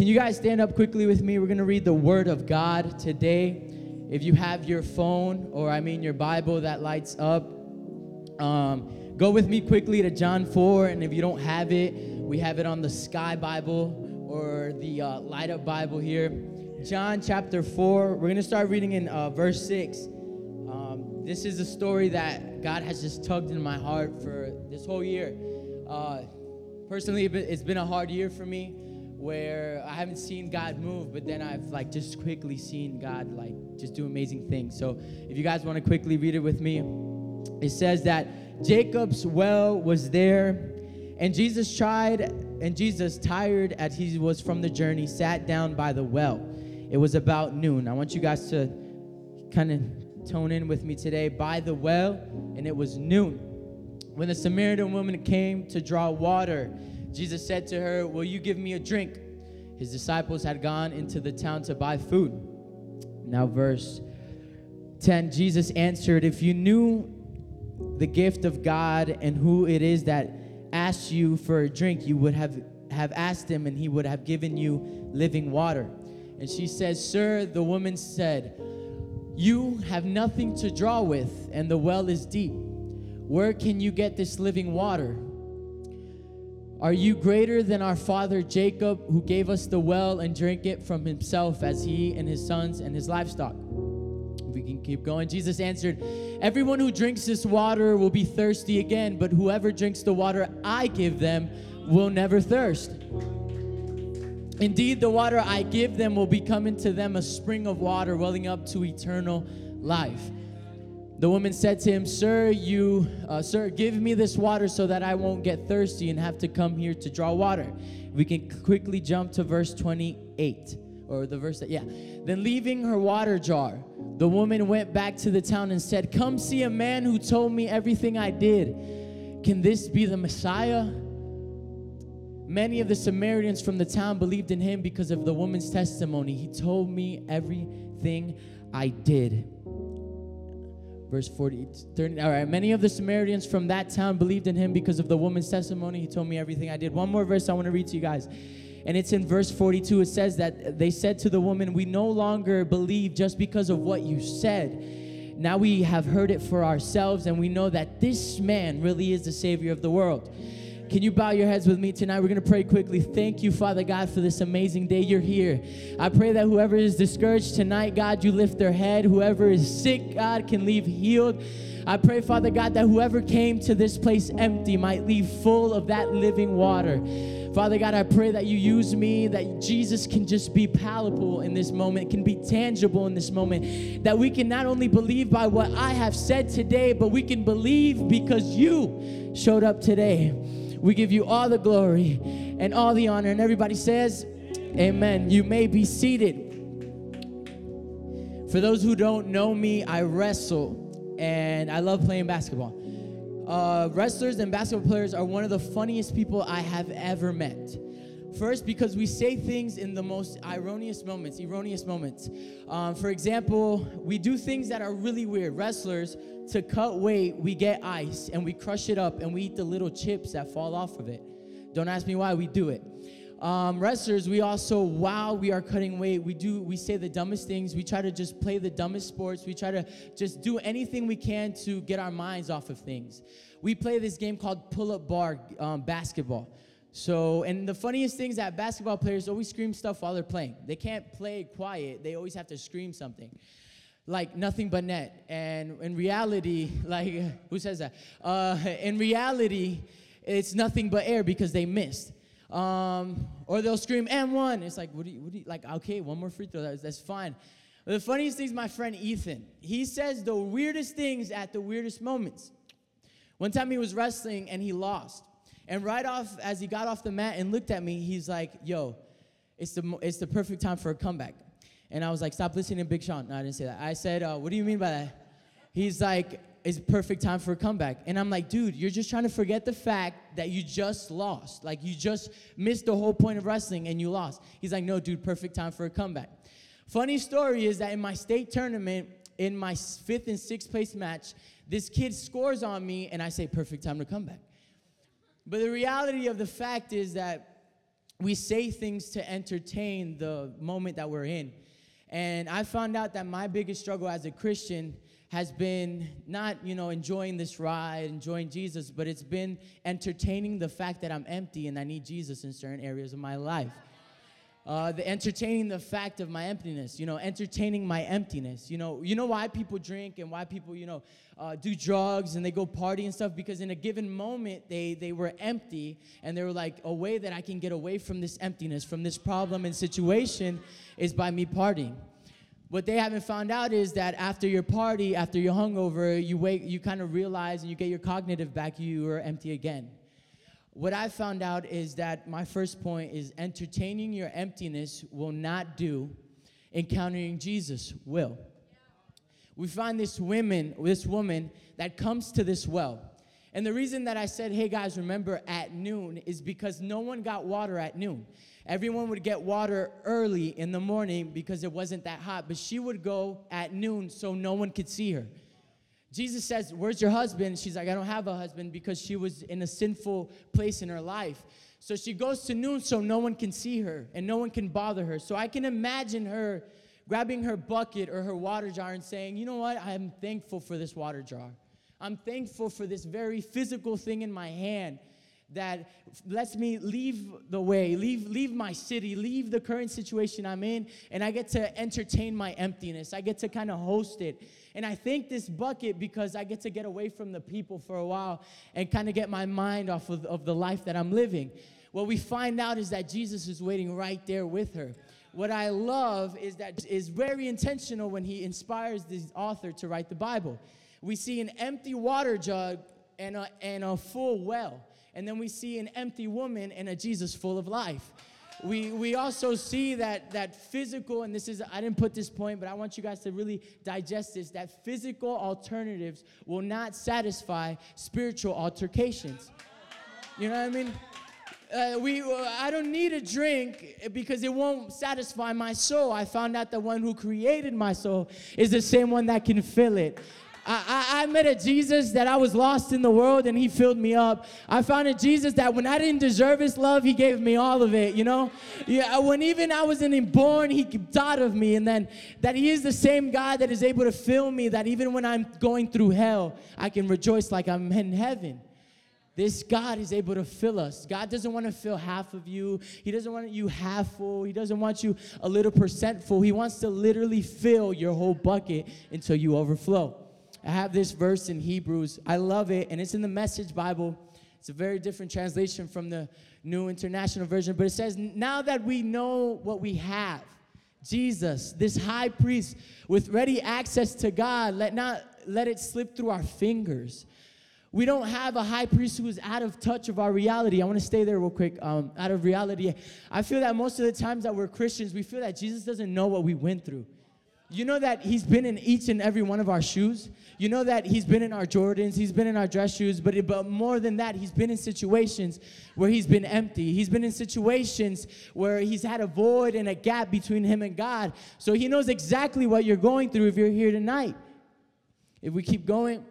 can you guys stand up quickly with me? We're going to read the Word of God today. If you have your phone, or I mean your Bible that lights up, um, go with me quickly to John 4. And if you don't have it, we have it on the Sky Bible or the uh, Light Up Bible here. John chapter 4. We're going to start reading in uh, verse 6. Um, this is a story that God has just tugged in my heart for this whole year. Uh, personally, it's been a hard year for me where I haven't seen God move, but then I've like just quickly seen God like just do amazing things. So if you guys want to quickly read it with me, it says that Jacob's well was there, and Jesus tried, and Jesus, tired as he was from the journey, sat down by the well. It was about noon. I want you guys to kind of tone in with me today. By the well, and it was noon. When the Samaritan woman came to draw water, Jesus said to her, Will you give me a drink? His disciples had gone into the town to buy food. Now, verse 10 Jesus answered, If you knew the gift of God and who it is that asks you for a drink, you would have, have asked him and he would have given you living water. And she says, Sir, the woman said, You have nothing to draw with, and the well is deep. Where can you get this living water? Are you greater than our father Jacob, who gave us the well and drank it from himself as he and his sons and his livestock? We can keep going. Jesus answered, Everyone who drinks this water will be thirsty again, but whoever drinks the water I give them will never thirst. Indeed, the water I give them will become into them a spring of water welling up to eternal life. The woman said to him, "Sir, you, uh, sir, give me this water so that I won't get thirsty and have to come here to draw water." We can quickly jump to verse 28 or the verse that yeah. Then leaving her water jar, the woman went back to the town and said, "Come see a man who told me everything I did. Can this be the Messiah?" Many of the Samaritans from the town believed in him because of the woman's testimony. He told me everything I did verse 40 30, all right many of the samaritans from that town believed in him because of the woman's testimony. He told me everything i did. One more verse i want to read to you guys. And it's in verse 42 it says that they said to the woman we no longer believe just because of what you said. Now we have heard it for ourselves and we know that this man really is the savior of the world can you bow your heads with me tonight? We're going to pray quickly. Thank you, Father God, for this amazing day you're here. I pray that whoever is discouraged tonight, God, you lift their head. Whoever is sick, God, can leave healed. I pray, Father God, that whoever came to this place empty might leave full of that living water. Father God, I pray that you use me, that Jesus can just be palpable in this moment, can be tangible in this moment, that we can not only believe by what I have said today, but we can believe because you showed up today. We give you all the glory and all the honor. And everybody says, Amen. You may be seated. For those who don't know me, I wrestle and I love playing basketball. Uh, wrestlers and basketball players are one of the funniest people I have ever met. First, because we say things in the most erroneous moments, erroneous moments. Um, for example, we do things that are really weird. Wrestlers, to cut weight, we get ice and we crush it up and we eat the little chips that fall off of it. Don't ask me why we do it. Um, wrestlers, we also, while we are cutting weight, we do, we say the dumbest things. We try to just play the dumbest sports. We try to just do anything we can to get our minds off of things. We play this game called pull-up bar um, basketball. So, and the funniest thing is that basketball players always scream stuff while they're playing. They can't play quiet. They always have to scream something like nothing but net. And in reality, like, who says that? Uh, in reality, it's nothing but air because they missed. Um, or they'll scream, and one. It's like, what do you, what do you, like, okay, one more free throw, that's, that's fine. But the funniest thing is my friend Ethan. He says the weirdest things at the weirdest moments. One time he was wrestling and he lost. And right off, as he got off the mat and looked at me, he's like, yo, it's the, it's the perfect time for a comeback. And I was like, stop listening to Big Sean. No, I didn't say that. I said, uh, what do you mean by that? He's like, it's perfect time for a comeback. And I'm like, dude, you're just trying to forget the fact that you just lost. Like, you just missed the whole point of wrestling and you lost. He's like, no, dude, perfect time for a comeback. Funny story is that in my state tournament, in my fifth and sixth place match, this kid scores on me and I say, perfect time to come back. But the reality of the fact is that we say things to entertain the moment that we're in. And I found out that my biggest struggle as a Christian has been not, you know, enjoying this ride, enjoying Jesus, but it's been entertaining the fact that I'm empty and I need Jesus in certain areas of my life. Uh, the entertaining the fact of my emptiness, you know, entertaining my emptiness. You know, you know why people drink and why people, you know, uh, do drugs and they go party and stuff because in a given moment they they were empty and they were like a way that I can get away from this emptiness, from this problem and situation, is by me partying. What they haven't found out is that after your party, after you're hungover, you wake, you kind of realize and you get your cognitive back, you are empty again. What I found out is that my first point is entertaining your emptiness will not do, encountering Jesus will. We find this woman, this woman that comes to this well. And the reason that I said, hey guys, remember at noon is because no one got water at noon. Everyone would get water early in the morning because it wasn't that hot, but she would go at noon so no one could see her. Jesus says, Where's your husband? She's like, I don't have a husband because she was in a sinful place in her life. So she goes to noon so no one can see her and no one can bother her. So I can imagine her grabbing her bucket or her water jar and saying, You know what? I'm thankful for this water jar. I'm thankful for this very physical thing in my hand that lets me leave the way, leave, leave my city, leave the current situation I'm in, and I get to entertain my emptiness. I get to kind of host it. And I thank this bucket because I get to get away from the people for a while and kind of get my mind off of, of the life that I'm living. What we find out is that Jesus is waiting right there with her. What I love is that is very intentional when he inspires this author to write the Bible. We see an empty water jug and a, and a full well and then we see an empty woman and a Jesus full of life. We, we also see that, that physical, and this is, I didn't put this point, but I want you guys to really digest this that physical alternatives will not satisfy spiritual altercations. You know what I mean? Uh, we, I don't need a drink because it won't satisfy my soul. I found out the one who created my soul is the same one that can fill it. I, I, met a Jesus that I was lost in the world and he filled me up. I found a Jesus that when I didn't deserve his love, he gave me all of it, you know? Yeah, uh, when even I wasn't born, he thought of me. And then that he is the same God that is able to fill me, that even when I'm going through hell, I can rejoice like I'm in heaven. This God is able to fill us. God doesn't want to fill half of you. He doesn't want you half full. He doesn't want you a little percent full. He wants to literally fill your whole bucket until you overflow. I have this verse in Hebrews. I love it, and it's in the Message Bible. It's a very different translation from the New International Version, but it says, Now that we know what we have, Jesus, this high priest with ready access to God, let not let it slip through our fingers. We don't have a high priest who is out of touch of our reality. I want to stay there real quick. Um, out of reality, I feel that most of the times that we're Christians, we feel that Jesus doesn't know what we went through. You know that he's been in each and every one of our shoes. You know that he's been in our Jordans, he's been in our dress shoes, but, but more than that, he's been in situations where he's been empty. He's been in situations where he's had a void and a gap between him and God. So he knows exactly what you're going through if you're here tonight. If we keep going,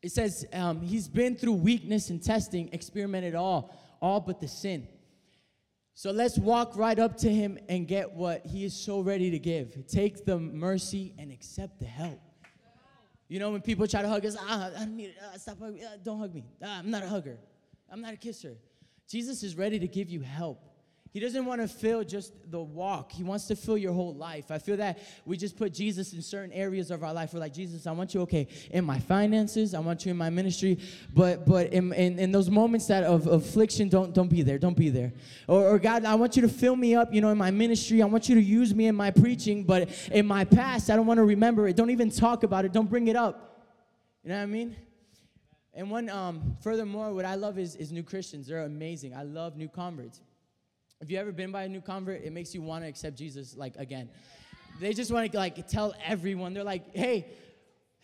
it says um, he's been through weakness and testing, experimented all, all but the sin. So let's walk right up to him and get what he is so ready to give. Take the mercy and accept the help. You know, when people try to hug us, ah, I don't need it. Ah, stop hugging me. Ah, don't hug me. Ah, I'm not a hugger. I'm not a kisser. Jesus is ready to give you help. He doesn't want to fill just the walk. He wants to fill your whole life. I feel that we just put Jesus in certain areas of our life. We're like, Jesus, I want you, okay, in my finances, I want you in my ministry, but but in, in, in those moments that of, affliction, don't don't be there. Don't be there. Or, or God, I want you to fill me up, you know, in my ministry. I want you to use me in my preaching, but in my past, I don't want to remember it. Don't even talk about it. Don't bring it up. You know what I mean? And one, um, furthermore, what I love is, is new Christians. They're amazing. I love new converts. If you ever been by a new convert, it makes you want to accept Jesus like again. They just want to like tell everyone. They're like, "Hey,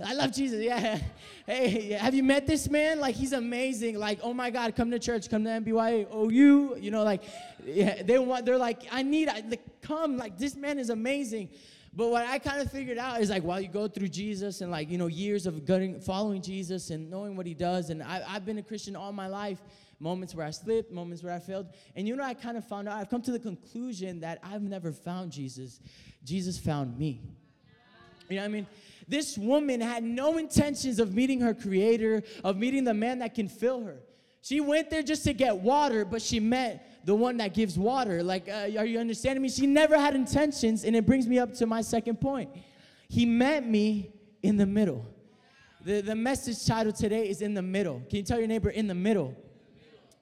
I love Jesus. Yeah. Hey, have you met this man? Like he's amazing. Like, oh my God, come to church, come to MBYA. Oh, you, know, like, yeah, they want. They're like, I need. I, like, come. Like this man is amazing. But what I kind of figured out is like while you go through Jesus and like, you know, years of going, following Jesus and knowing what he does, and I, I've been a Christian all my life, moments where I slipped, moments where I failed. And you know, I kind of found out, I've come to the conclusion that I've never found Jesus. Jesus found me. You know what I mean? This woman had no intentions of meeting her creator, of meeting the man that can fill her. She went there just to get water, but she met the one that gives water. Like, uh, are you understanding me? She never had intentions, and it brings me up to my second point. He met me in the middle. The, the message title today is In the Middle. Can you tell your neighbor, In the Middle?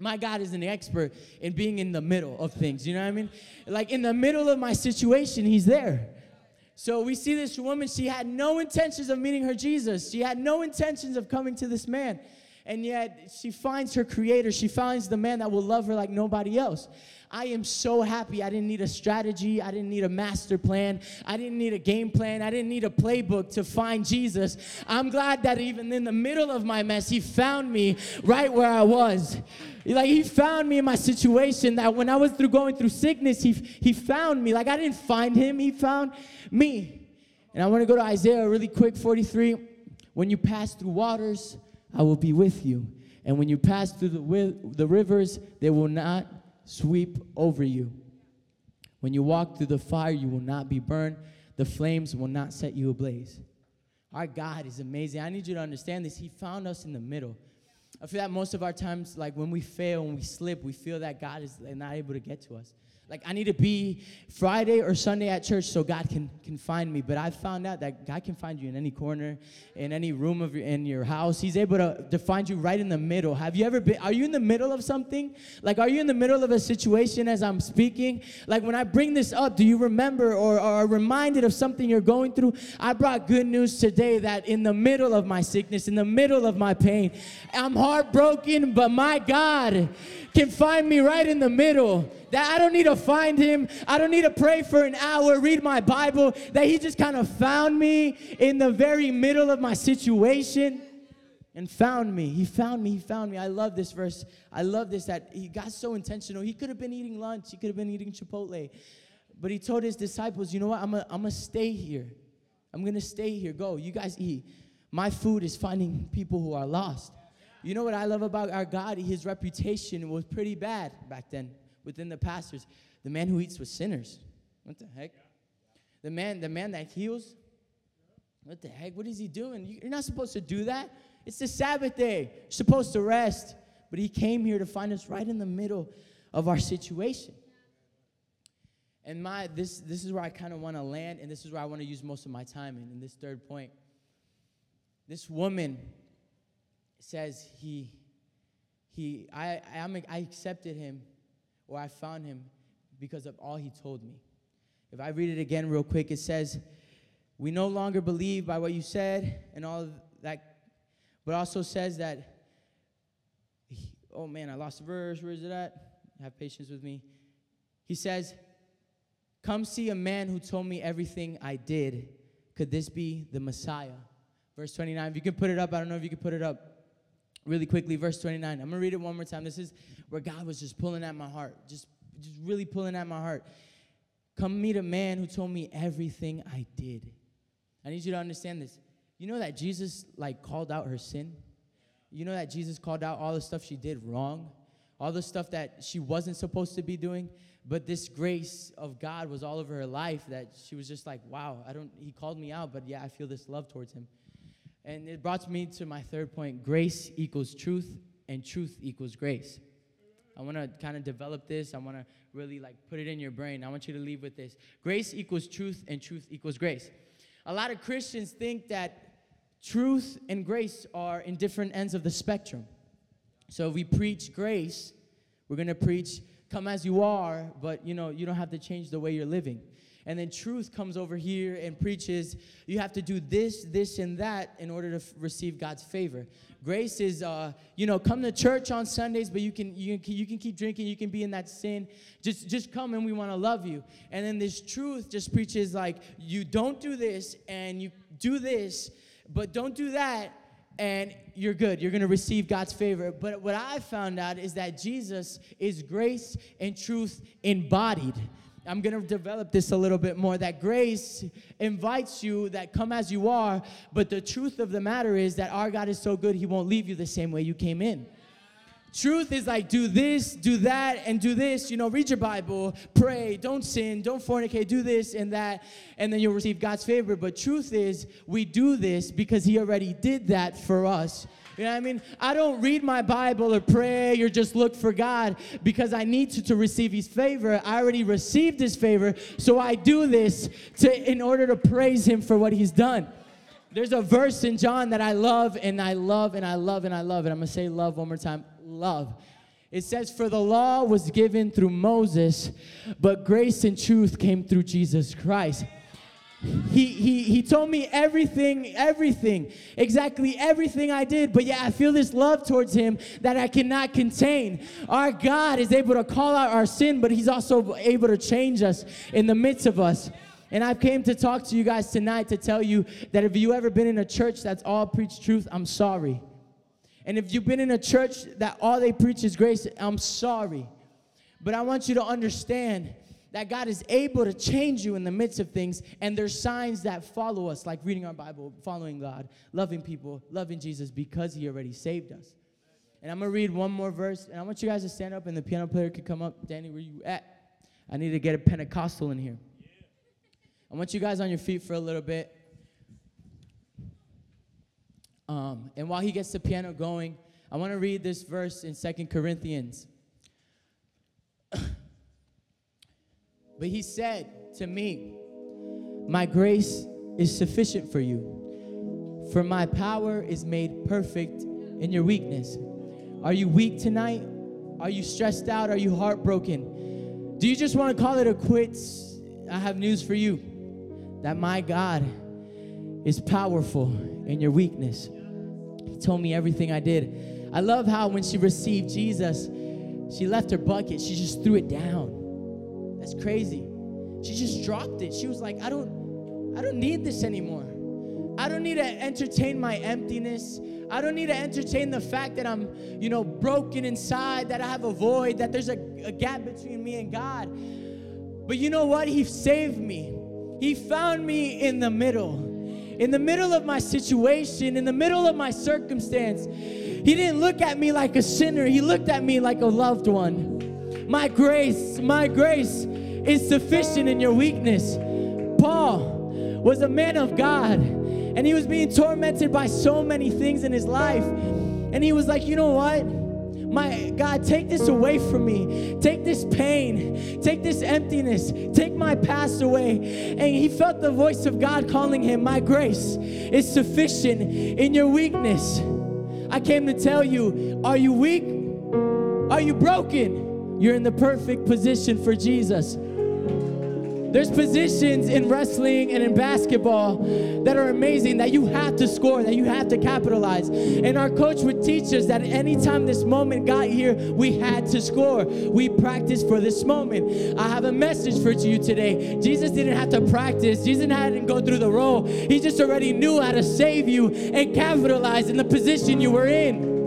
My God is an expert in being in the middle of things. You know what I mean? Like in the middle of my situation, He's there. So we see this woman, she had no intentions of meeting her Jesus. She had no intentions of coming to this man and yet she finds her creator. She finds the man that will love her like nobody else. I am so happy. I didn't need a strategy. I didn't need a master plan. I didn't need a game plan. I didn't need a playbook to find Jesus. I'm glad that even in the middle of my mess, He found me right where I was. Like He found me in my situation that when I was through going through sickness, He, he found me. Like I didn't find Him, He found me. And I want to go to Isaiah really quick 43. When you pass through waters, I will be with you. And when you pass through the, the rivers, they will not sweep over you. When you walk through the fire, you will not be burned. The flames will not set you ablaze. Our God is amazing. I need you to understand this. He found us in the middle. I feel that most of our times, like when we fail, when we slip, we feel that God is not able to get to us. Like I need to be Friday or Sunday at church so God can, can find me. But I've found out that God can find you in any corner, in any room of your, in your house. He's able to, to find you right in the middle. Have you ever been, are you in the middle of something? Like, are you in the middle of a situation as I'm speaking? Like when I bring this up, do you remember or, or are reminded of something you're going through? I brought good news today that in the middle of my sickness, in the middle of my pain, I'm heartbroken, but my God can find me right in the middle. That I don't need to find him. I don't need to pray for an hour, read my Bible. That he just kind of found me in the very middle of my situation and found me. He found me. He found me. I love this verse. I love this that he got so intentional. He could have been eating lunch, he could have been eating Chipotle. But he told his disciples, you know what? I'm going to stay here. I'm going to stay here. Go. You guys eat. My food is finding people who are lost. You know what I love about our God? His reputation was pretty bad back then within the pastors. The man who eats with sinners. What the heck? The man, the man that heals. What the heck? What is he doing? You're not supposed to do that. It's the Sabbath day. You're supposed to rest. But he came here to find us right in the middle of our situation. And my this this is where I kind of want to land, and this is where I want to use most of my time in, in this third point. This woman says he he I I, I accepted him or I found him because of all he told me. If I read it again real quick, it says, We no longer believe by what you said and all that, but also says that, he, oh man, I lost the verse. Where is it at? Have patience with me. He says, Come see a man who told me everything I did. Could this be the Messiah? Verse 29. If you can put it up, I don't know if you can put it up really quickly, verse 29. I'm gonna read it one more time. This is where God was just pulling at my heart, just, just really pulling at my heart. Come meet a man who told me everything I did. I need you to understand this. You know that Jesus like called out her sin? You know that Jesus called out all the stuff she did wrong? All the stuff that she wasn't supposed to be doing? But this grace of God was all over her life that she was just like, wow, I don't, he called me out, but yeah, I feel this love towards him. And it brought me to my third point grace equals truth, and truth equals grace. I want to kind of develop this. I want to really like put it in your brain. I want you to leave with this. Grace equals truth and truth equals grace. A lot of Christians think that truth and grace are in different ends of the spectrum. So if we preach grace, we're going to preach come as you are, but you know, you don't have to change the way you're living. And then truth comes over here and preaches, you have to do this, this, and that in order to f- receive God's favor. Grace is, uh, you know, come to church on Sundays, but you can, you can you can keep drinking, you can be in that sin. Just just come and we want to love you. And then this truth just preaches like you don't do this and you do this, but don't do that, and you're good. You're going to receive God's favor. But what I found out is that Jesus is grace and truth embodied. I'm going to develop this a little bit more that grace invites you that come as you are, but the truth of the matter is that our God is so good, He won't leave you the same way you came in. Truth is like do this, do that, and do this. You know, read your Bible, pray, don't sin, don't fornicate, do this and that, and then you'll receive God's favor. But truth is, we do this because He already did that for us. You know what I mean? I don't read my Bible or pray or just look for God because I need to, to receive His favor. I already received His favor, so I do this to in order to praise Him for what He's done. There's a verse in John that I love and I love and I love and I love And I'm gonna say love one more time love. It says, For the law was given through Moses, but grace and truth came through Jesus Christ. He, he, he told me everything, everything, exactly everything I did, but yeah, I feel this love towards him that I cannot contain. Our God is able to call out our sin, but he's also able to change us in the midst of us. And I've came to talk to you guys tonight to tell you that if you ever been in a church that's all preached truth, I'm sorry. And if you've been in a church that all they preach is grace, I'm sorry. But I want you to understand that God is able to change you in the midst of things, and there's signs that follow us, like reading our Bible, following God, loving people, loving Jesus, because He already saved us. And I'm gonna read one more verse, and I want you guys to stand up, and the piano player can come up. Danny, where you at? I need to get a Pentecostal in here. I want you guys on your feet for a little bit. Um, and while he gets the piano going, I want to read this verse in Second Corinthians. He said to me, My grace is sufficient for you, for my power is made perfect in your weakness. Are you weak tonight? Are you stressed out? Are you heartbroken? Do you just want to call it a quits? I have news for you that my God is powerful in your weakness He told me everything I did. I love how when she received Jesus, she left her bucket, she just threw it down. That's crazy. She just dropped it. She was like, I don't I don't need this anymore. I don't need to entertain my emptiness. I don't need to entertain the fact that I'm, you know, broken inside, that I have a void, that there's a, a gap between me and God. But you know what? He saved me. He found me in the middle in the middle of my situation, in the middle of my circumstance, He didn't look at me like a sinner, He looked at me like a loved one. My grace, my grace is sufficient in your weakness. Paul was a man of God, and he was being tormented by so many things in his life. And he was like, you know what? My God, take this away from me. Take this pain. Take this emptiness. Take my past away. And he felt the voice of God calling him, My grace is sufficient in your weakness. I came to tell you, are you weak? Are you broken? You're in the perfect position for Jesus. There's positions in wrestling and in basketball that are amazing that you have to score, that you have to capitalize. And our coach would teach us that anytime this moment got here, we had to score. We practiced for this moment. I have a message for you today. Jesus didn't have to practice, Jesus didn't go through the role. He just already knew how to save you and capitalize in the position you were in.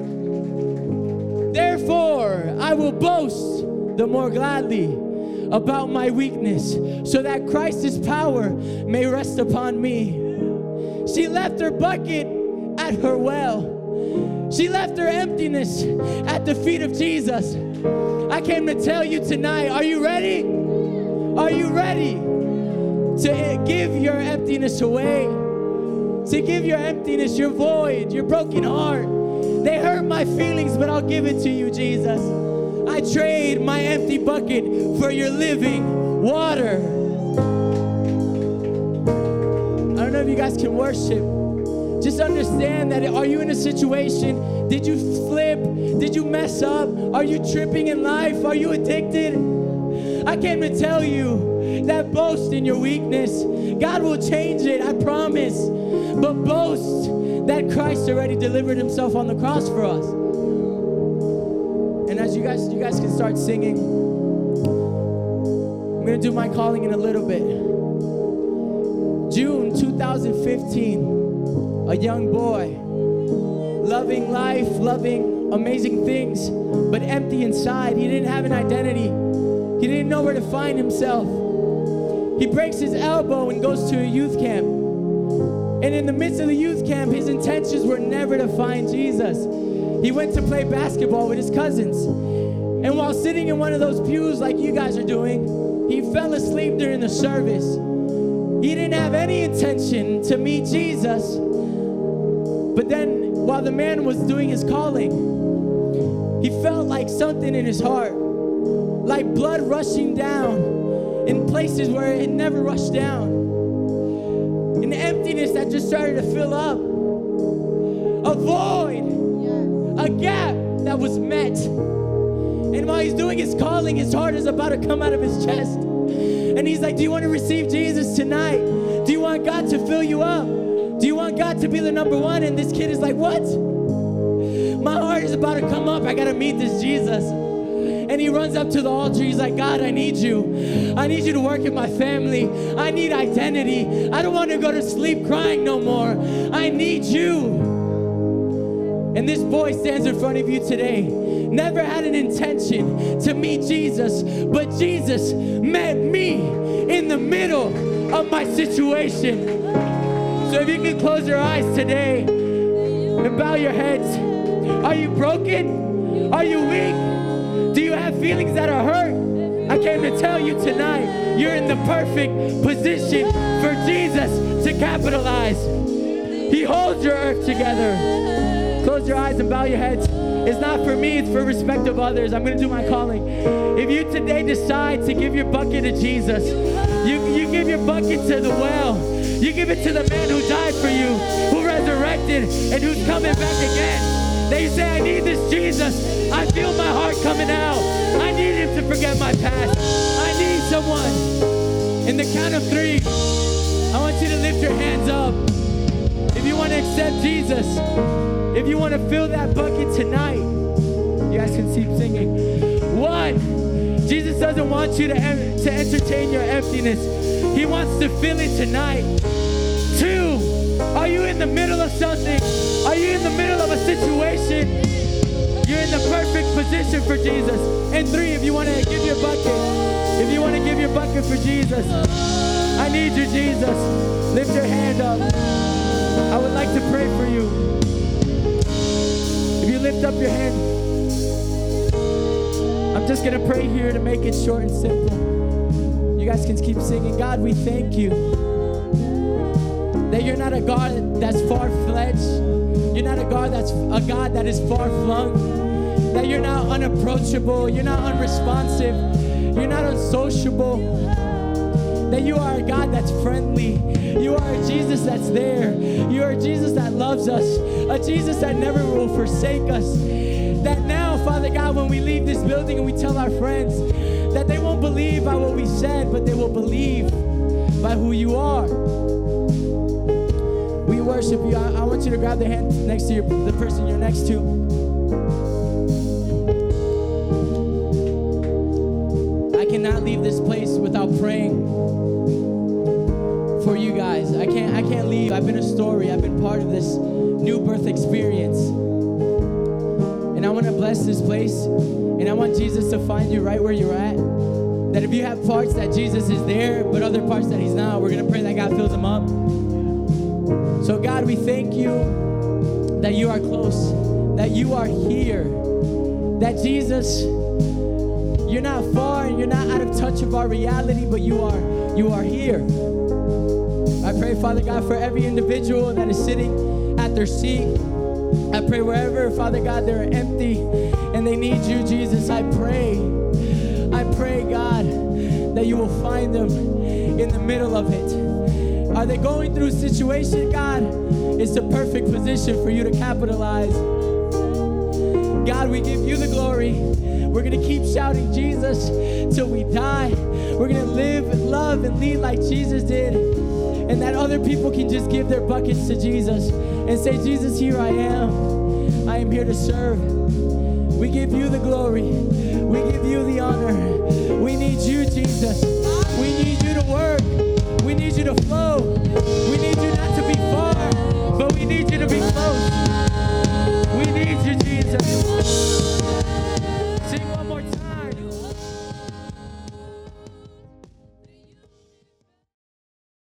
Therefore, I will boast the more gladly about my weakness so that Christ's power may rest upon me. She left her bucket at her well. She left her emptiness at the feet of Jesus. I came to tell you tonight are you ready? Are you ready to give your emptiness away? To give your emptiness, your void, your broken heart. They hurt my feelings, but I'll give it to you, Jesus. I trade my empty bucket for your living water. I don't know if you guys can worship. Just understand that are you in a situation? Did you slip? Did you mess up? Are you tripping in life? Are you addicted? I came to tell you that boast in your weakness. God will change it, I promise. But boast that Christ already delivered himself on the cross for us. And as you guys, you guys can start singing. I'm gonna do my calling in a little bit. June 2015, a young boy, loving life, loving amazing things, but empty inside. He didn't have an identity. He didn't know where to find himself. he breaks his elbow and goes to a youth camp. And in the midst of the youth camp, his intentions were never to find Jesus. He went to play basketball with his cousins. And while sitting in one of those pews like you guys are doing, he fell asleep during the service. He didn't have any intention to meet Jesus. But then, while the man was doing his calling, he felt like something in his heart, like blood rushing down in places where it never rushed down. An emptiness that just started to fill up. A void, gap that was met. And while he's doing his calling, his heart is about to come out of his chest. And he's like, Do you want to receive Jesus tonight? Do you want God to fill you up? Do you want God to be the number one? And this kid is like, What? My heart is about to come up. I got to meet this Jesus. And he runs up to the altar. He's like, God, I need you. I need you to work in my family. I need identity. I don't want to go to sleep crying no more. I need you. And this boy stands in front of you today. Never had an intention to meet Jesus, but Jesus met me in the middle of my situation. So if you can close your eyes today and bow your heads. Are you broken? Are you weak? Do you have feelings that are hurt? I came to tell you tonight, you're in the perfect position for Jesus to capitalize. He holds your earth together. Close your eyes and bow your heads. It's not for me, it's for respect of others. I'm going to do my calling. If you today decide to give your bucket to Jesus, you, you give your bucket to the well, you give it to the man who died for you, who resurrected, and who's coming back again. They say, I need this Jesus. I feel my heart coming out. I need him to forget my past. I need someone. In the count of three, I want you to lift your hands up. Want to accept Jesus, if you want to fill that bucket tonight, you guys can keep singing. One, Jesus doesn't want you to, to entertain your emptiness. He wants to fill it tonight. Two, are you in the middle of something? Are you in the middle of a situation? You're in the perfect position for Jesus. And three, if you want to give your bucket, if you want to give your bucket for Jesus, I need you, Jesus. Lift your hand up. I would like to pray for you. If you lift up your hand, I'm just going to pray here to make it short and simple. You guys can keep singing. God, we thank you that you're not a God that's far fledged. You're not a God that's a God that is far flung. That you're not unapproachable. You're not unresponsive. You're not unsociable. That you are a God that's friendly. You are a Jesus that's there. You are a Jesus that loves us. A Jesus that never will forsake us. That now, Father God, when we leave this building and we tell our friends that they won't believe by what we said, but they will believe by who you are. We worship you. I, I want you to grab the hand next to your, the person you're next to. I cannot leave this place without praying I've been a story. I've been part of this new birth experience. And I want to bless this place. And I want Jesus to find you right where you're at. That if you have parts that Jesus is there, but other parts that he's not, we're going to pray that God fills them up. So God, we thank you that you are close, that you are here. That Jesus, you're not far and you're not out of touch of our reality, but you are you are here. I pray, Father God, for every individual that is sitting at their seat. I pray wherever, Father God, they're empty and they need you, Jesus. I pray, I pray, God, that you will find them in the middle of it. Are they going through a situation, God? It's the perfect position for you to capitalize. God, we give you the glory. We're going to keep shouting Jesus till we die. We're going to live and love and lead like Jesus did and that other people can just give their buckets to Jesus and say, Jesus, here I am. I am here to serve. We give you the glory. We give you the honor. We need you, Jesus. We need you to work. We need you to flow. We need you not to be far, but we need you to be close. We need you, Jesus.